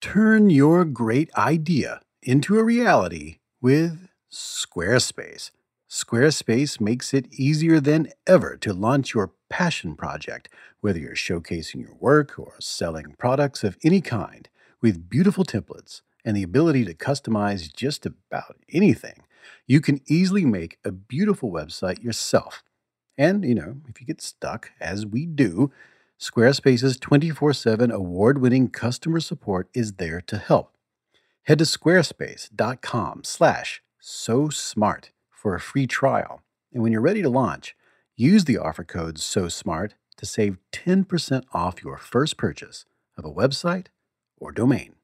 Turn your great idea into a reality with Squarespace. Squarespace makes it easier than ever to launch your passion project, whether you're showcasing your work or selling products of any kind, with beautiful templates and the ability to customize just about anything. You can easily make a beautiful website yourself. And, you know, if you get stuck, as we do, Squarespace's 24 7 award winning customer support is there to help. Head to squarespace.com slash so smart for a free trial. And when you're ready to launch, use the offer code so smart to save 10% off your first purchase of a website or domain.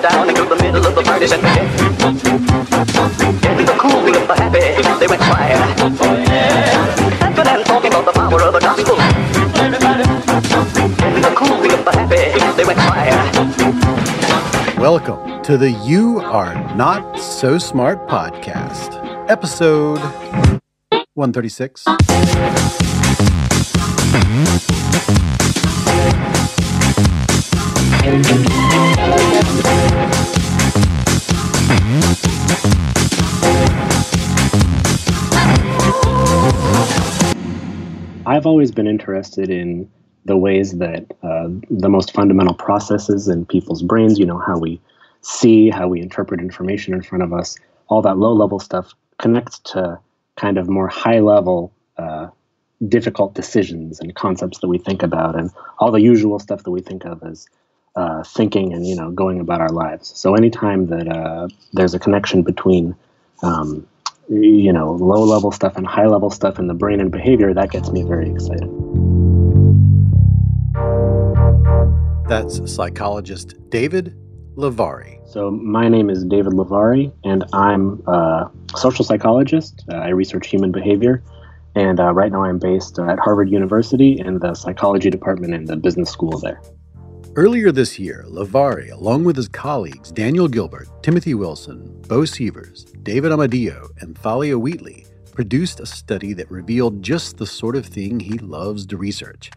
Down the middle of the party they and talking about the power of the gospel. In the cool of the happy, they went quiet. Welcome to the You Are Not So Smart podcast, episode 136. I've always been interested in the ways that uh, the most fundamental processes in people's brains, you know, how we see, how we interpret information in front of us, all that low level stuff connects to kind of more high level, uh, difficult decisions and concepts that we think about, and all the usual stuff that we think of as uh, thinking and you know going about our lives. So anytime that uh, there's a connection between um, you know low level stuff and high level stuff in the brain and behavior, that gets me very excited. That's psychologist David Levari. So my name is David Levari, and I'm a social psychologist. Uh, I research human behavior, and uh, right now I'm based at Harvard University in the psychology department in the business school there. Earlier this year, Levari, along with his colleagues Daniel Gilbert, Timothy Wilson, Beau Sievers, David Amodio, and Thalia Wheatley, produced a study that revealed just the sort of thing he loves to research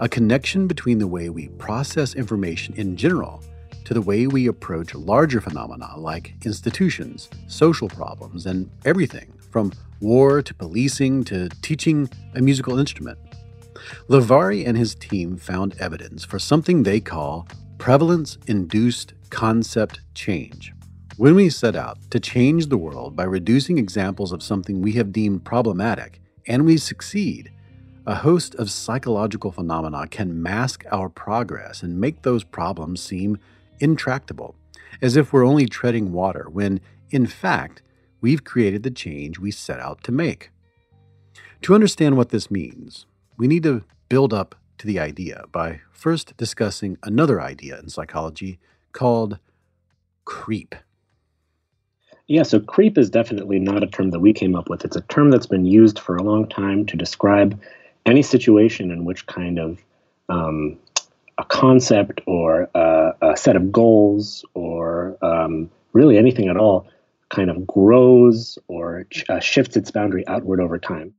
a connection between the way we process information in general to the way we approach larger phenomena like institutions, social problems, and everything from war to policing to teaching a musical instrument. Levari and his team found evidence for something they call prevalence induced concept change. When we set out to change the world by reducing examples of something we have deemed problematic, and we succeed, a host of psychological phenomena can mask our progress and make those problems seem intractable, as if we're only treading water when, in fact, we've created the change we set out to make. To understand what this means, we need to build up to the idea by first discussing another idea in psychology called creep. Yeah, so creep is definitely not a term that we came up with. It's a term that's been used for a long time to describe any situation in which kind of um, a concept or a, a, set of goals or um, really anything at all kind of grows or uh, shifts its boundary outward over time.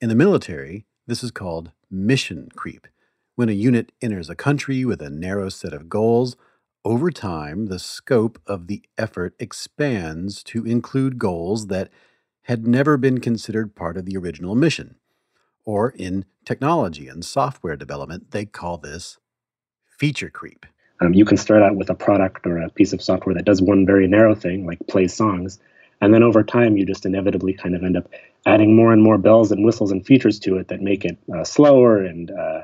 In the military, this is called mission creep. When a unit enters a country with a narrow set of goals, over time, the scope of the effort expands to include goals that had never been considered part of the original mission. Or in technology and software development, they call this feature creep. Um, you can start out with a product or a piece of software that does one very narrow thing, like play songs, and then over time, you just inevitably kind of end up adding more and more bells and whistles and features to it that make it uh, slower and uh,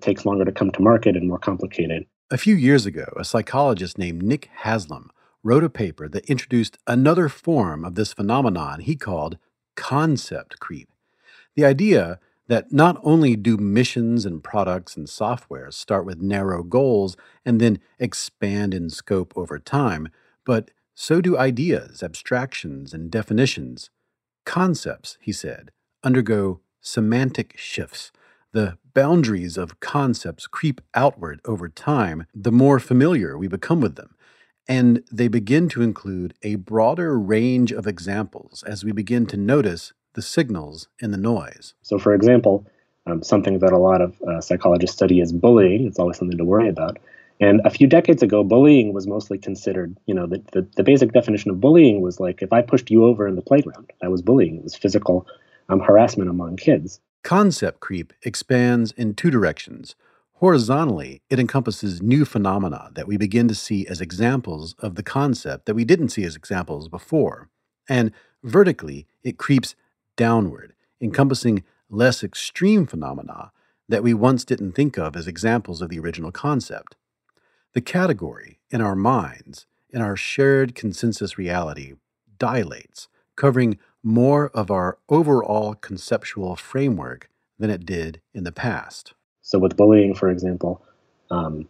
takes longer to come to market and more complicated. A few years ago, a psychologist named Nick Haslam wrote a paper that introduced another form of this phenomenon he called concept creep. The idea that not only do missions and products and software start with narrow goals and then expand in scope over time, but so do ideas, abstractions, and definitions. Concepts, he said, undergo semantic shifts. The boundaries of concepts creep outward over time the more familiar we become with them, and they begin to include a broader range of examples as we begin to notice the signals in the noise. So, for example, um, something that a lot of uh, psychologists study is bullying. It's always something to worry about. And a few decades ago, bullying was mostly considered, you know, the, the, the, basic definition of bullying was like if I pushed you over in the playground, that was bullying. It was physical um, harassment among kids. Concept creep expands in two directions. Horizontally, it encompasses new phenomena that we begin to see as examples of the concept that we didn't see as examples before. And vertically, it creeps downward, encompassing less extreme phenomena that we once didn't think of as examples of the original concept. The category, in our minds, in our shared consensus reality, dilates, covering more of our overall conceptual framework than it did in the past. So, with bullying, for example, um,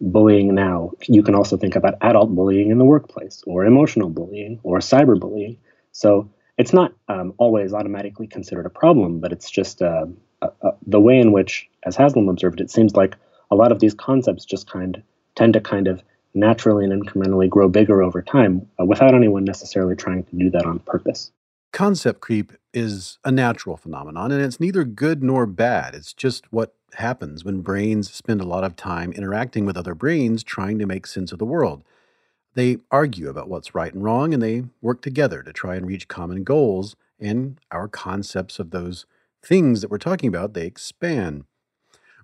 bullying now, you can also think about adult bullying in the workplace, or emotional bullying, or cyberbullying. So, it's not um, always automatically considered a problem, but it's just uh, uh, uh, the way in which, as Haslam observed, it seems like a lot of these concepts just kind tend to kind of naturally and incrementally grow bigger over time uh, without anyone necessarily trying to do that on purpose. Concept creep is a natural phenomenon, and it's neither good nor bad. It's just what happens when brains spend a lot of time interacting with other brains trying to make sense of the world. They argue about what's right and wrong, and they work together to try and reach common goals, and our concepts of those things that we're talking about, they expand.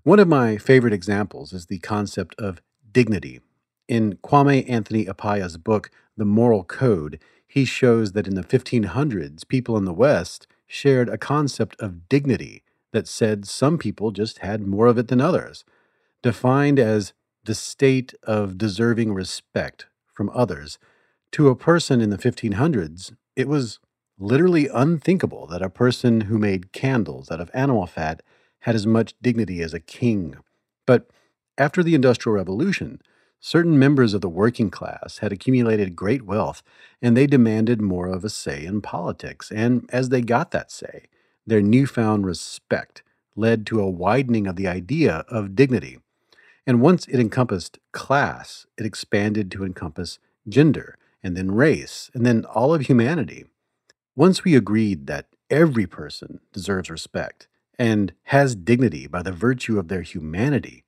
One of my favorite examples is the concept of dignity. In Kwame Anthony Appiah's book, The Moral Code, he shows that in the 1500s, people in the West shared a concept of dignity that said some people just had more of it than others, defined as the state of deserving respect from others. To a person in the 1500s, it was literally unthinkable that a person who made candles out of animal fat had as much dignity as a king. But after the Industrial Revolution, certain members of the working class had accumulated great wealth and they demanded more of a say in politics. And as they got that say, their newfound respect led to a widening of the idea of dignity. And once it encompassed class, it expanded to encompass gender, and then race, and then all of humanity. Once we agreed that every person deserves respect and has dignity by the virtue of their humanity,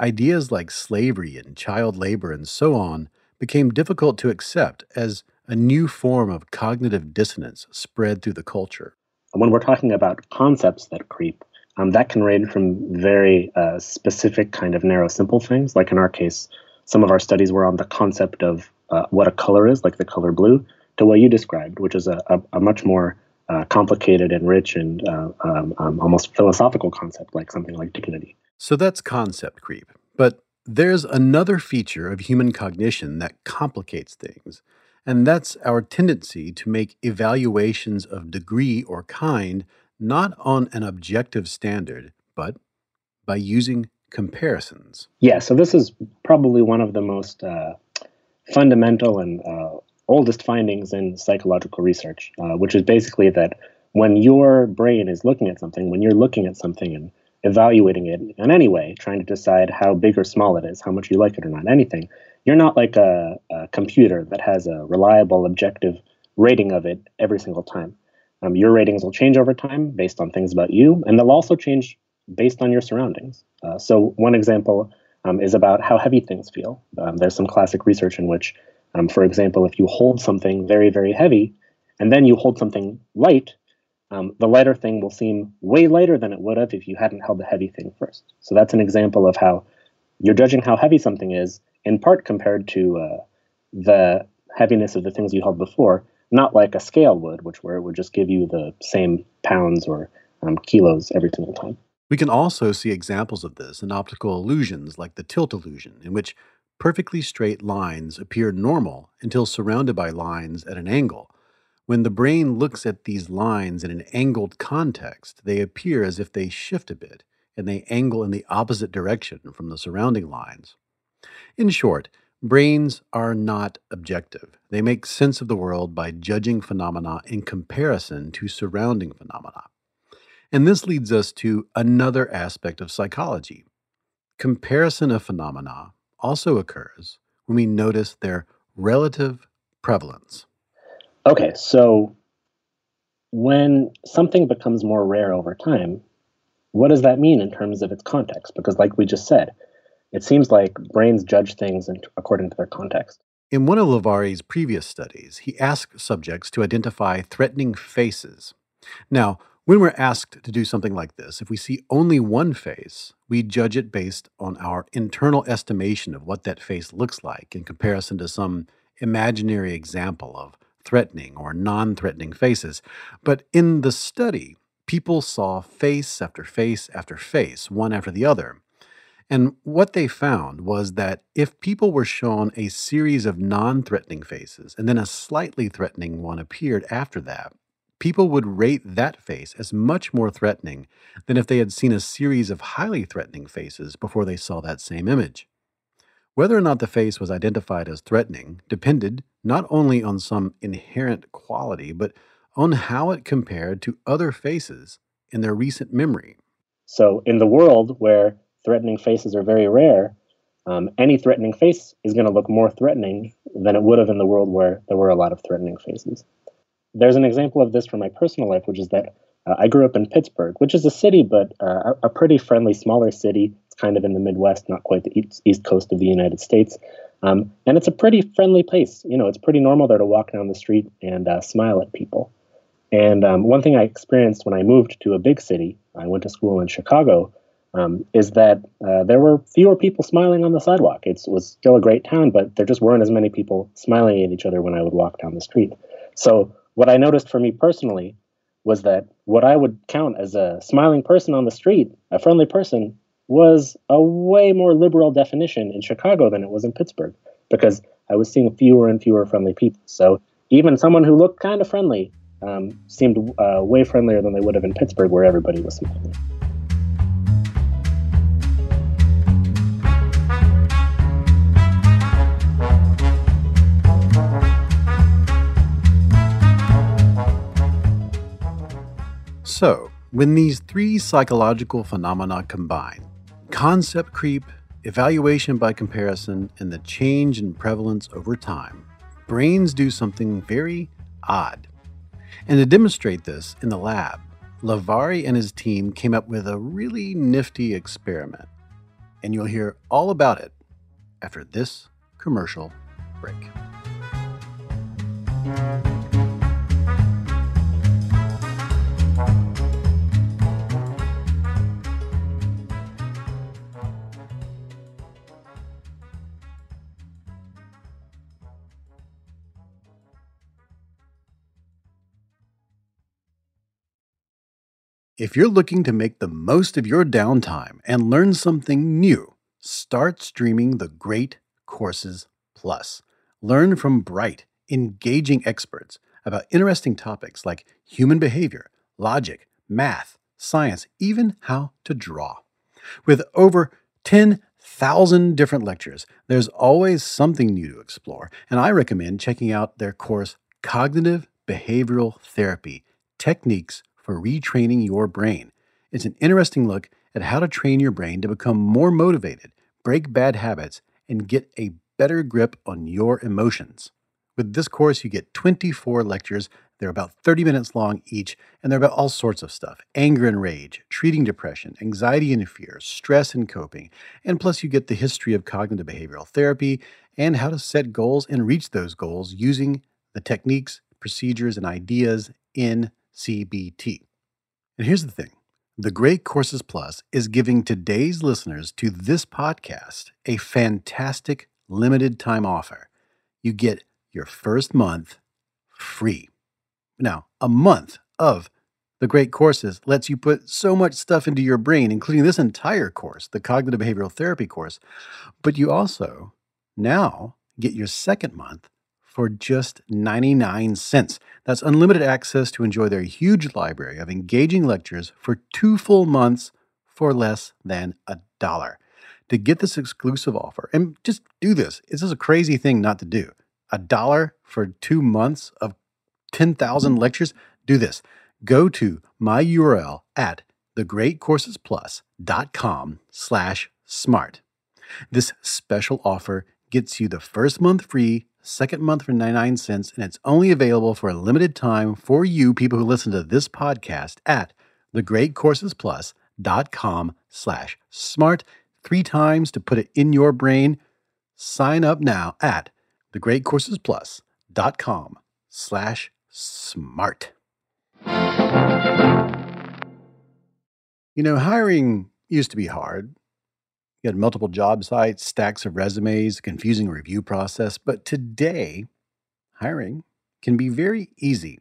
ideas like slavery and child labor and so on became difficult to accept as a new form of cognitive dissonance spread through the culture. When we're talking about concepts that creep, um, that can range from very uh, specific, kind of narrow, simple things. Like in our case, some of our studies were on the concept of uh, what a color is, like the color blue, to what you described, which is a, a, a much more uh, complicated and rich and uh, um, um, almost philosophical concept, like something like dignity. So that's concept creep. But there's another feature of human cognition that complicates things, and that's our tendency to make evaluations of degree or kind not on an objective standard, but by using comparisons. Yeah, so this is probably one of the most uh, fundamental and uh, oldest findings in psychological research, uh, which is basically that when your brain is looking at something, when you're looking at something and evaluating it in any way, trying to decide how big or small it is, how much you like it or not, anything, you're not like a, a computer that has a reliable, objective rating of it every single time. Um, your ratings will change over time based on things about you, and they'll also change based on your surroundings. Uh, so, one example um, is about how heavy things feel. Um, there's some classic research in which, um, for example, if you hold something very, very heavy, and then you hold something light, um, the lighter thing will seem way lighter than it would have if you hadn't held the heavy thing first. So, that's an example of how you're judging how heavy something is, in part compared to uh, the heaviness of the things you held before, not like a scale would, which where it would just give you the same pounds or um, kilos every single time. We can also see examples of this in optical illusions like the tilt illusion, in which perfectly straight lines appear normal until surrounded by lines at an angle. When the brain looks at these lines in an angled context, they appear as if they shift a bit and they angle in the opposite direction from the surrounding lines. In short, brains are not objective. They make sense of the world by judging phenomena in comparison to surrounding phenomena. And this leads us to another aspect of psychology. Comparison of phenomena also occurs when we notice their relative prevalence. Okay, so when something becomes more rare over time, what does that mean in terms of its context? Because, like we just said, it seems like brains judge things according to their context. In one of Levari's previous studies, he asked subjects to identify threatening faces. Now, when we're asked to do something like this, if we see only one face, we judge it based on our internal estimation of what that face looks like in comparison to some imaginary example of threatening or non threatening faces. But in the study, people saw face after face after face, one after the other. And what they found was that if people were shown a series of non threatening faces and then a slightly threatening one appeared after that, people would rate that face as much more threatening than if they had seen a series of highly threatening faces before they saw that same image. Whether or not the face was identified as threatening depended not only on some inherent quality, but on how it compared to other faces in their recent memory. So, in the world where threatening faces are very rare, um, any threatening face is going to look more threatening than it would have in the world where there were a lot of threatening faces. There's an example of this from my personal life, which is that uh, I grew up in Pittsburgh, which is a city, but uh, a pretty friendly, smaller city kind of in the Midwest, not quite the east, east coast of the United States. Um, and it's a pretty friendly place. You know, it's pretty normal there to walk down the street and uh, smile at people. And um, one thing I experienced when I moved to a big city, I went to school in Chicago, um, is that uh, there were fewer people smiling on the sidewalk. It was still a great town, but there just weren't as many people smiling at each other when I would walk down the street. So, what I noticed for me personally was that what I would count as a smiling person on the street, a friendly person, was a way more liberal definition in Chicago than it was in Pittsburgh because I was seeing fewer and fewer friendly people. So even someone who looked kind of friendly um, seemed uh, way friendlier than they would have in Pittsburgh, where everybody was smiling. So, when these three psychological phenomena combine, concept creep, evaluation by comparison, and the change in prevalence over time, brains do something very odd. And to demonstrate this in the lab, Levari and his team came up with a really nifty experiment. And you'll hear all about it after this commercial break. If you're looking to make the most of your downtime and learn something new, start streaming the Great Courses Plus. Learn from bright, engaging experts about interesting topics like human behavior, logic, math, science, even how to draw. With over 10,000 different lectures, there's always something new to explore, and I recommend checking out their course, Cognitive Behavioral Therapy Techniques for retraining your brain. It's an interesting look at how to train your brain to become more motivated, break bad habits, and get a better grip on your emotions. With this course, you get 24 lectures. They're about 30 minutes long each, and they're about all sorts of stuff anger and rage, treating depression, anxiety and fear, stress and coping. And plus, you get the history of cognitive behavioral therapy and how to set goals and reach those goals using the techniques, procedures, and ideas in CBT. And here's the thing the Great Courses Plus is giving today's listeners to this podcast a fantastic limited time offer. You get your first month free. Now, a month of the Great Courses lets you put so much stuff into your brain, including this entire course, the Cognitive Behavioral Therapy course. But you also now get your second month for just 99 cents. That's unlimited access to enjoy their huge library of engaging lectures for two full months for less than a dollar. To get this exclusive offer, and just do this, it's just a crazy thing not to do. A dollar for two months of 10,000 lectures? Do this. Go to my URL at thegreatcoursesplus.com slash smart. This special offer gets you the first month free, second month for 99 cents, and it's only available for a limited time for you people who listen to this podcast at thegreatcoursesplus.com slash smart three times to put it in your brain. Sign up now at thegreatcoursesplus.com slash smart. You know, hiring used to be hard. You had multiple job sites, stacks of resumes, a confusing review process. But today, hiring can be very easy.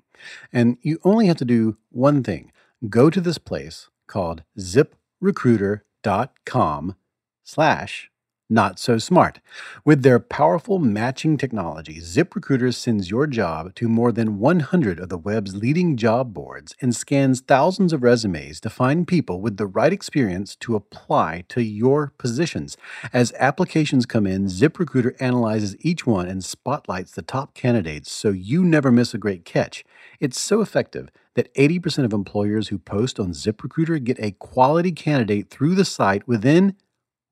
And you only have to do one thing go to this place called ziprecruiter.com slash not so smart. With their powerful matching technology, ZipRecruiter sends your job to more than 100 of the web's leading job boards and scans thousands of resumes to find people with the right experience to apply to your positions. As applications come in, ZipRecruiter analyzes each one and spotlights the top candidates so you never miss a great catch. It's so effective that 80% of employers who post on ZipRecruiter get a quality candidate through the site within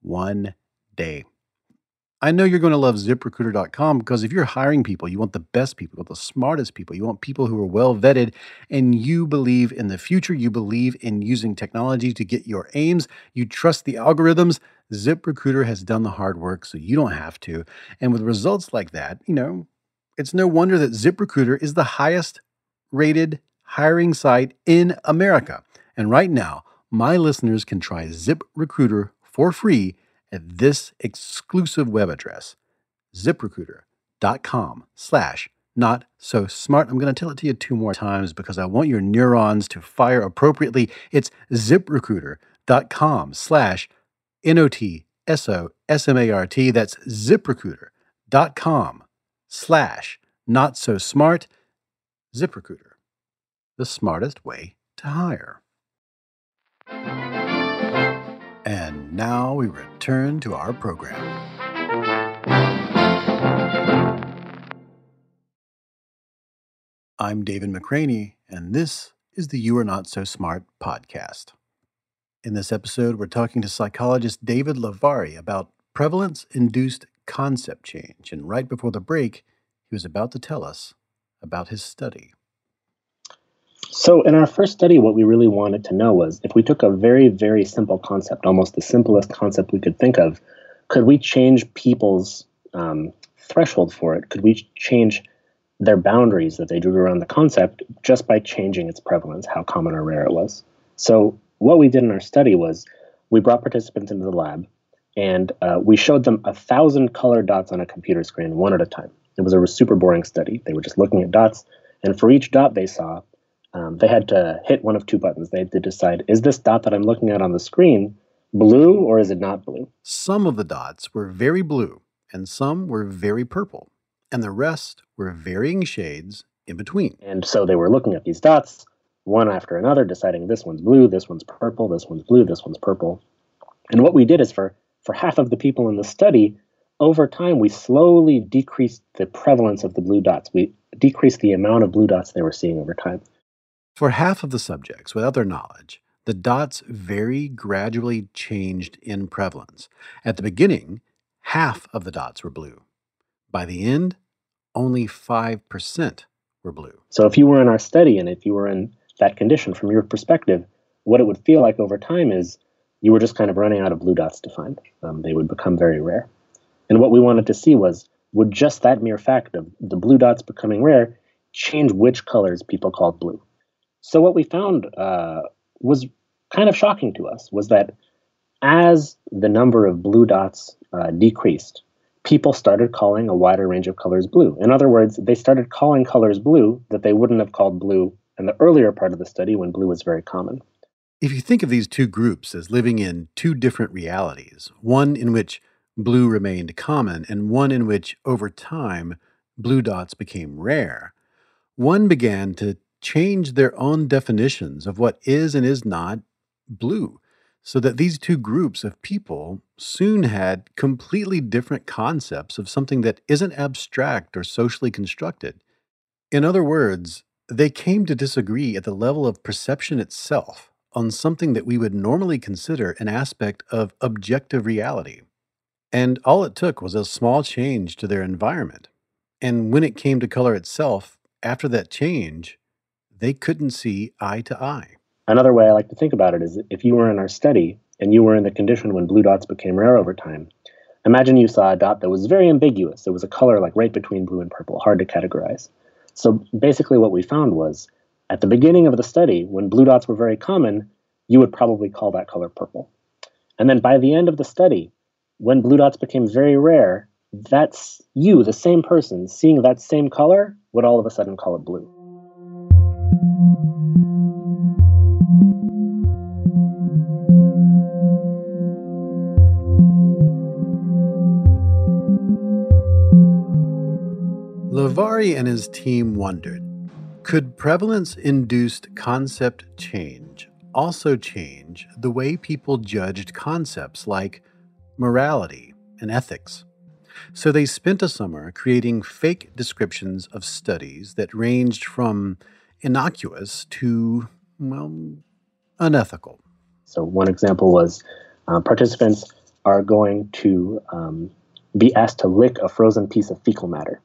one day. I know you're going to love ziprecruiter.com because if you're hiring people, you want the best people, the smartest people, you want people who are well vetted, and you believe in the future, you believe in using technology to get your aims, you trust the algorithms. ZipRecruiter has done the hard work so you don't have to. And with results like that, you know, it's no wonder that ZipRecruiter is the highest rated hiring site in America. And right now, my listeners can try ZipRecruiter for free at this exclusive web address, ziprecruiter.com slash not so smart. I'm going to tell it to you two more times because I want your neurons to fire appropriately. It's ziprecruiter.com slash N-O-T-S-O-S-M-A-R-T. That's ziprecruiter.com slash not so smart. ZipRecruiter, the smartest way to hire. And now we return to our program. I'm David McRaney, and this is the You Are Not So Smart podcast. In this episode, we're talking to psychologist David Levari about prevalence induced concept change. And right before the break, he was about to tell us about his study. So, in our first study, what we really wanted to know was if we took a very, very simple concept, almost the simplest concept we could think of, could we change people's um, threshold for it? Could we change their boundaries that they drew around the concept just by changing its prevalence, how common or rare it was? So, what we did in our study was we brought participants into the lab and uh, we showed them a thousand colored dots on a computer screen, one at a time. It was a super boring study. They were just looking at dots, and for each dot they saw, um, they had to hit one of two buttons. They had to decide is this dot that I'm looking at on the screen blue or is it not blue? Some of the dots were very blue, and some were very purple, and the rest were varying shades in between. And so they were looking at these dots one after another, deciding this one's blue, this one's purple, this one's blue, this one's purple. And what we did is for, for half of the people in the study, over time, we slowly decreased the prevalence of the blue dots. We decreased the amount of blue dots they were seeing over time. For half of the subjects, without their knowledge, the dots very gradually changed in prevalence. At the beginning, half of the dots were blue. By the end, only 5% were blue. So if you were in our study and if you were in that condition from your perspective, what it would feel like over time is you were just kind of running out of blue dots to find. Um, they would become very rare. And what we wanted to see was would just that mere fact of the blue dots becoming rare change which colors people called blue? So what we found uh, was kind of shocking to us was that as the number of blue dots uh, decreased, people started calling a wider range of colors blue. In other words, they started calling colors blue that they wouldn't have called blue in the earlier part of the study when blue was very common. If you think of these two groups as living in two different realities, one in which blue remained common and one in which, over time, blue dots became rare, one began to change their own definitions of what is and is not blue, so that these two groups of people soon had completely different concepts of something that isn't abstract or socially constructed. In other words, they came to disagree at the level of perception itself on something that we would normally consider an aspect of objective reality. And all it took was a small change to their environment. And when it came to color itself, after that change, they couldn't see eye to eye. Another way I like to think about it is if you were in our study and you were in the condition when blue dots became rare over time, imagine you saw a dot that was very ambiguous. It was a color like right between blue and purple, hard to categorize. So basically, what we found was at the beginning of the study, when blue dots were very common, you would probably call that color purple. And then by the end of the study, when blue dots became very rare, that's you, the same person, seeing that same color, would all of a sudden call it blue. Levari and his team wondered could prevalence induced concept change also change the way people judged concepts like morality and ethics? So they spent a summer creating fake descriptions of studies that ranged from innocuous to, well, unethical. So, one example was uh, participants are going to um, be asked to lick a frozen piece of fecal matter.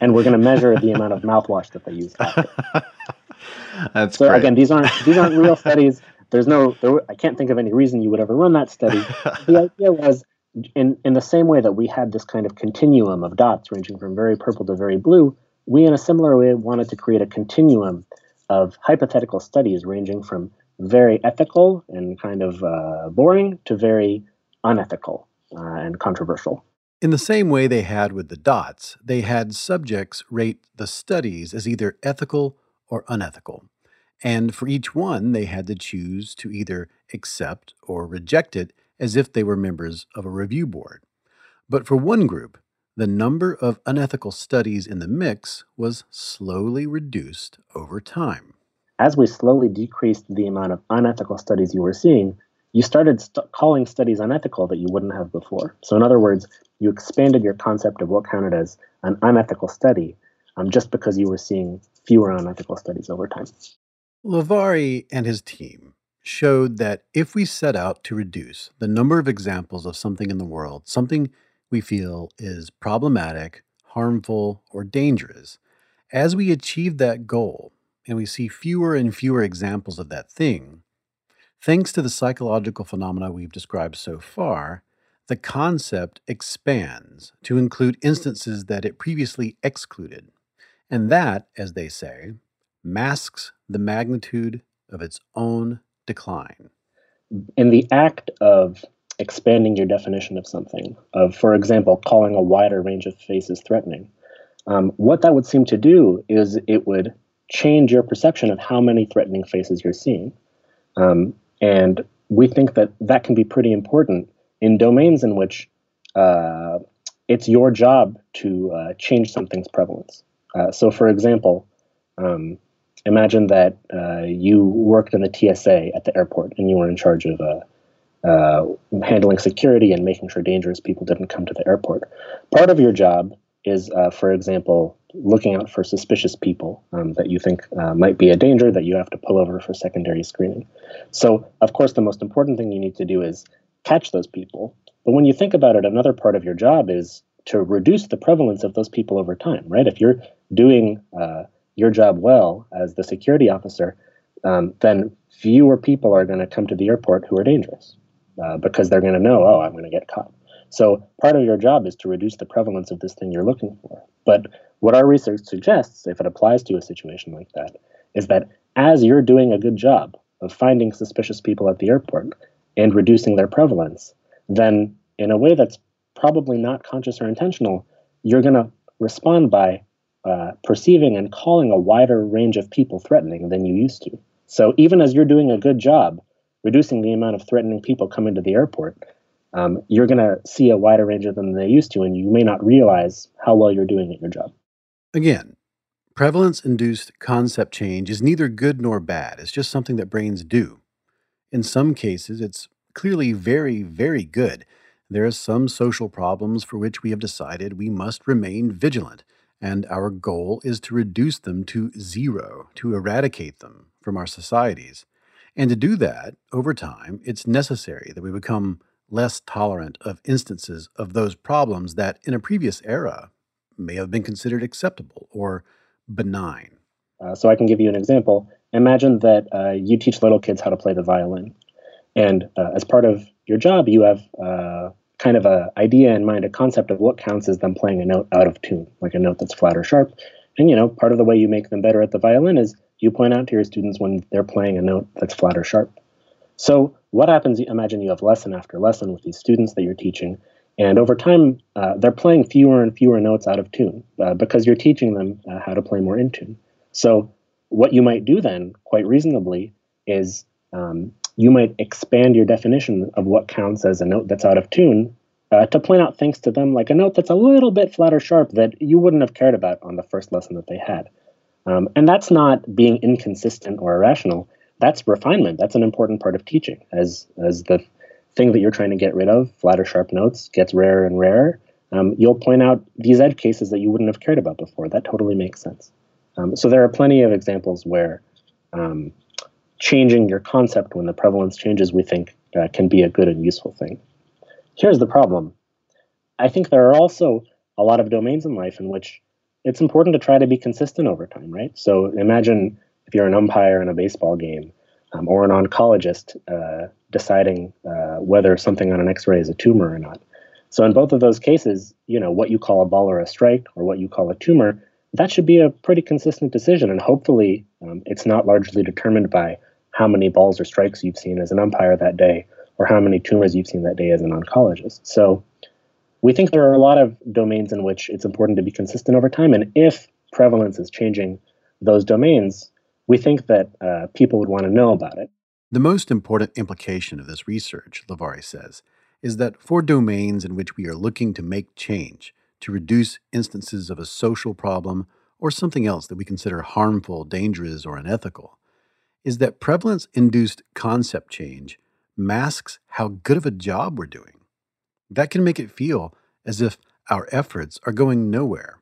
And we're going to measure the amount of mouthwash that they use. That's so great. again, these aren't these aren't real studies. There's no, there, I can't think of any reason you would ever run that study. the idea was, in in the same way that we had this kind of continuum of dots ranging from very purple to very blue, we in a similar way wanted to create a continuum of hypothetical studies ranging from very ethical and kind of uh, boring to very unethical uh, and controversial. In the same way they had with the dots, they had subjects rate the studies as either ethical or unethical. And for each one, they had to choose to either accept or reject it as if they were members of a review board. But for one group, the number of unethical studies in the mix was slowly reduced over time. As we slowly decreased the amount of unethical studies you were seeing, you started st- calling studies unethical that you wouldn't have before. So, in other words, you expanded your concept of what counted as an unethical study um, just because you were seeing fewer unethical studies over time. Levari and his team showed that if we set out to reduce the number of examples of something in the world, something we feel is problematic, harmful, or dangerous, as we achieve that goal and we see fewer and fewer examples of that thing, thanks to the psychological phenomena we've described so far, the concept expands to include instances that it previously excluded. And that, as they say, masks the magnitude of its own decline. In the act of expanding your definition of something, of, for example, calling a wider range of faces threatening, um, what that would seem to do is it would change your perception of how many threatening faces you're seeing. Um, and we think that that can be pretty important in domains in which uh, it's your job to uh, change something's prevalence. Uh, so, for example, um, imagine that uh, you worked in the TSA at the airport and you were in charge of uh, uh, handling security and making sure dangerous people didn't come to the airport. Part of your job is, for example, looking out for suspicious people um, that you think might be a danger that you have to pull over for secondary screening. So, of course, the most important thing you need to do is catch those people. But when you think about it, another part of your job is to reduce the prevalence of those people over time, right? If you're doing uh, your job well as the security officer, um, then fewer people are going to come to the airport who are dangerous uh, because they're going to know, oh, I'm going to get caught. So part of your job is to reduce the prevalence of this thing you're looking for. But what our research suggests, if it applies to a situation like that, is that as you're doing a good job of finding suspicious people at the airport, and reducing their prevalence, then in a way that's probably not conscious or intentional, you're going to respond by uh, perceiving and calling a wider range of people threatening than you used to. So even as you're doing a good job reducing the amount of threatening people coming to the airport, um, you're going to see a wider range of them than they used to, and you may not realize how well you're doing at your job. Again, prevalence induced concept change is neither good nor bad. It's just something that brains do. In some cases, it's clearly very, very good. There are some social problems for which we have decided we must remain vigilant, and our goal is to reduce them to zero, to eradicate them from our societies. And to do that, over time, it's necessary that we become less tolerant of instances of those problems that in a previous era may have been considered acceptable or benign. Uh, so I can give you an example. Imagine that uh, you teach little kids how to play the violin. And uh, as part of your job, you have uh, kind of an idea in mind, a concept of what counts as them playing a note out of tune, like a note that's flat or sharp. And, you know, part of the way you make them better at the violin is you point out to your students when they're playing a note that's flat or sharp. So, what happens? Imagine you have lesson after lesson with these students that you're teaching, and over time, uh, they're playing fewer and fewer notes out of tune uh, because you're teaching them uh, how to play more in tune. So, what you might do then, quite reasonably, is um, you might expand your definition of what counts as a note that's out of tune uh, to point out things to them like a note that's a little bit flat or sharp that you wouldn't have cared about on the first lesson that they had. Um, and that's not being inconsistent or irrational. That's refinement. That's an important part of teaching. As as the thing that you're trying to get rid of, flat or sharp notes, gets rarer and rarer, um, you'll point out these edge cases that you wouldn't have cared about before. That totally makes sense. Um, so there are plenty of examples where um, changing your concept when the prevalence changes, we think, uh, can be a good and useful thing. Here's the problem. I think there are also a lot of domains in life in which it's important to try to be consistent over time, right? So imagine if you're an umpire in a baseball game um, or an oncologist uh, deciding uh, whether something on an x-ray is a tumor or not. So in both of those cases, you know, what you call a ball or a strike or what you call a tumor, that should be a pretty consistent decision. And hopefully um, it's not largely determined by how many balls or strikes you've seen as an umpire that day or how many tumors you've seen that day as an oncologist. So we think there are a lot of domains in which it's important to be consistent over time. And if prevalence is changing those domains, we think that uh, people would want to know about it. The most important implication of this research, Levari says, is that for domains in which we are looking to make change, to reduce instances of a social problem or something else that we consider harmful, dangerous, or unethical, is that prevalence induced concept change masks how good of a job we're doing. That can make it feel as if our efforts are going nowhere.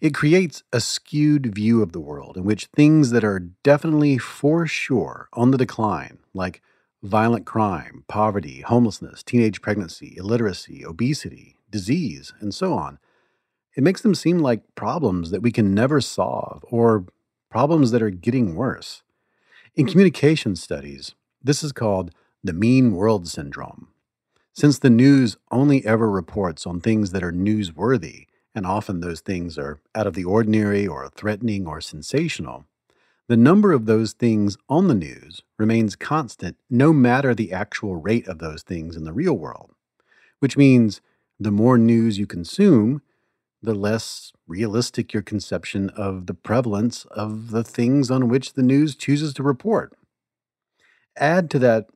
It creates a skewed view of the world in which things that are definitely for sure on the decline, like violent crime, poverty, homelessness, teenage pregnancy, illiteracy, obesity, disease, and so on, it makes them seem like problems that we can never solve or problems that are getting worse. In communication studies, this is called the mean world syndrome. Since the news only ever reports on things that are newsworthy, and often those things are out of the ordinary or threatening or sensational, the number of those things on the news remains constant no matter the actual rate of those things in the real world, which means the more news you consume, the less realistic your conception of the prevalence of the things on which the news chooses to report. Add to that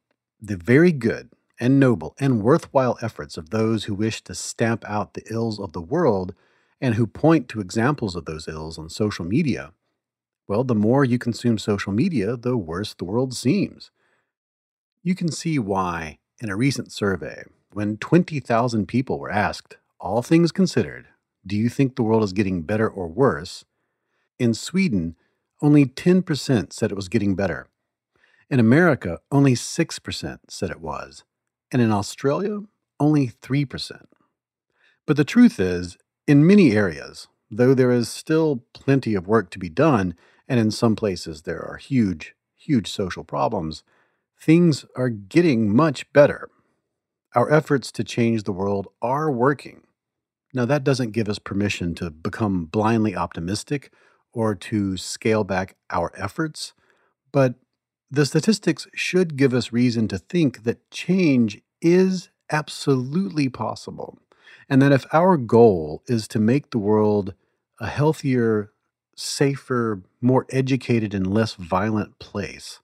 the very good and noble and worthwhile efforts of those who wish to stamp out the ills of the world and who point to examples of those ills on social media, well, the more you consume social media, the worse the world seems. You can see why, in a recent survey, when 20,000 people were asked, all things considered, do you think the world is getting better or worse? In Sweden, only 10% said it was getting better. In America, only 6% said it was and in Australia, only 3%. But the truth is, in many areas, though there is still plenty of work to be done, and in some places there are huge, huge social problems, things are getting much better. Our efforts to change the world are working. Now, that doesn't give us permission to become blindly optimistic or to scale back our efforts, but the statistics should give us reason to think that change is absolutely possible. And that if our goal is to make the world a healthier, safer, more educated, and less violent place,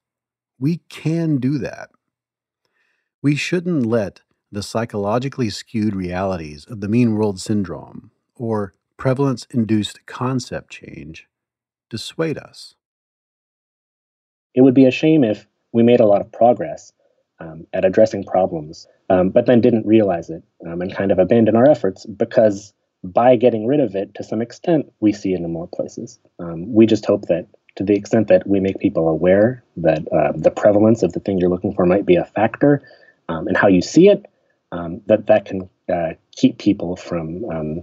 we can do that. We shouldn't let the psychologically skewed realities of the mean world syndrome or prevalence induced concept change dissuade us? It would be a shame if we made a lot of progress um, at addressing problems, um, but then didn't realize it um, and kind of abandon our efforts because by getting rid of it to some extent, we see it in more places. Um, we just hope that to the extent that we make people aware that uh, the prevalence of the thing you're looking for might be a factor um, and how you see it, um, that that can uh, keep people from um,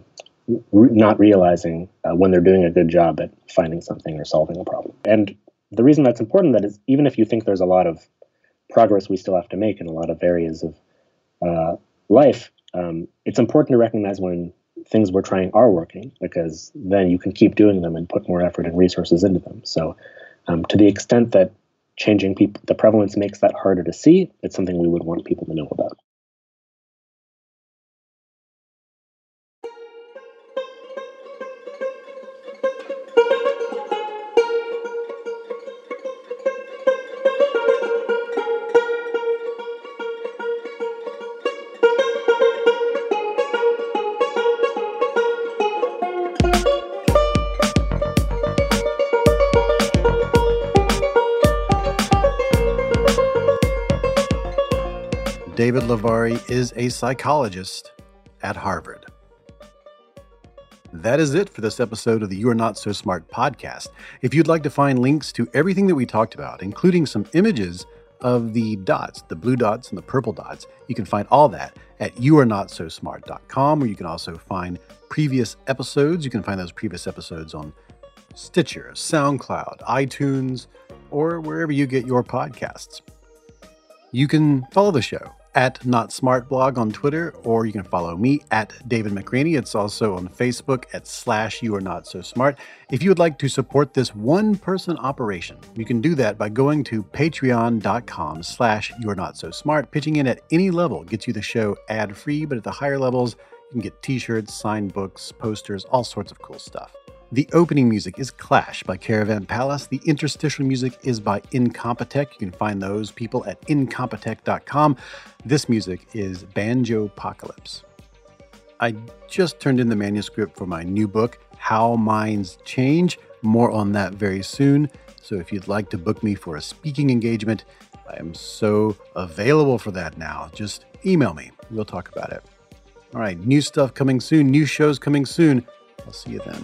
not realizing uh, when they're doing a good job at finding something or solving a problem. And the reason that's important that is even if you think there's a lot of progress we still have to make in a lot of areas of uh, life, um, it's important to recognize when things we're trying are working because then you can keep doing them and put more effort and resources into them. So, um, to the extent that changing people the prevalence makes that harder to see, it's something we would want people to know about. David Levari is a psychologist at Harvard. That is it for this episode of the You Are Not So Smart podcast. If you'd like to find links to everything that we talked about, including some images of the dots, the blue dots and the purple dots, you can find all that at youarenotsosmart.com, where you can also find previous episodes. You can find those previous episodes on Stitcher, SoundCloud, iTunes, or wherever you get your podcasts. You can follow the show at Not Smart Blog on Twitter, or you can follow me at David McRaney. It's also on Facebook at slash You Are Not So Smart. If you would like to support this one person operation, you can do that by going to patreon.com slash You Are Not So Smart. Pitching in at any level gets you the show ad free, but at the higher levels, you can get t shirts, signed books, posters, all sorts of cool stuff. The opening music is Clash by Caravan Palace. The interstitial music is by Incompetech. You can find those people at incompetech.com. This music is Banjo Apocalypse. I just turned in the manuscript for my new book, How Minds Change. More on that very soon. So if you'd like to book me for a speaking engagement, I am so available for that now. Just email me. We'll talk about it. All right, new stuff coming soon, new shows coming soon. I'll see you then.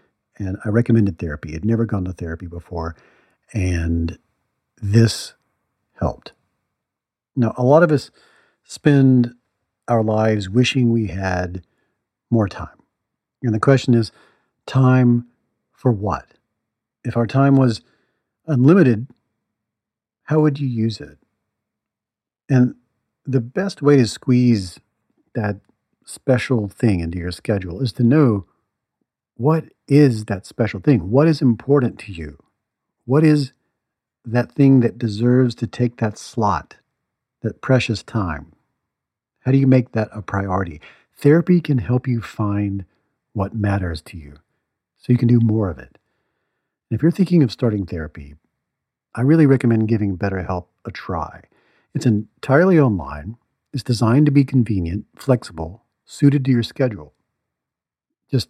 And I recommended therapy. I'd never gone to therapy before. And this helped. Now, a lot of us spend our lives wishing we had more time. And the question is time for what? If our time was unlimited, how would you use it? And the best way to squeeze that special thing into your schedule is to know what is that special thing? What is important to you? What is that thing that deserves to take that slot, that precious time? How do you make that a priority? Therapy can help you find what matters to you so you can do more of it. If you're thinking of starting therapy, I really recommend giving BetterHelp a try. It's entirely online, it's designed to be convenient, flexible, suited to your schedule. Just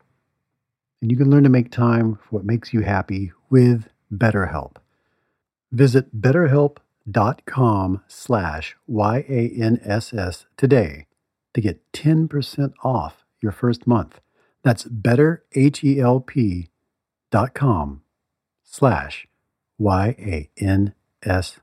And you can learn to make time for what makes you happy with BetterHelp. Visit betterhelp.com slash Y-A-N-S-S today to get 10% off your first month. That's betterhelp.com slash Y-A-N-S-S.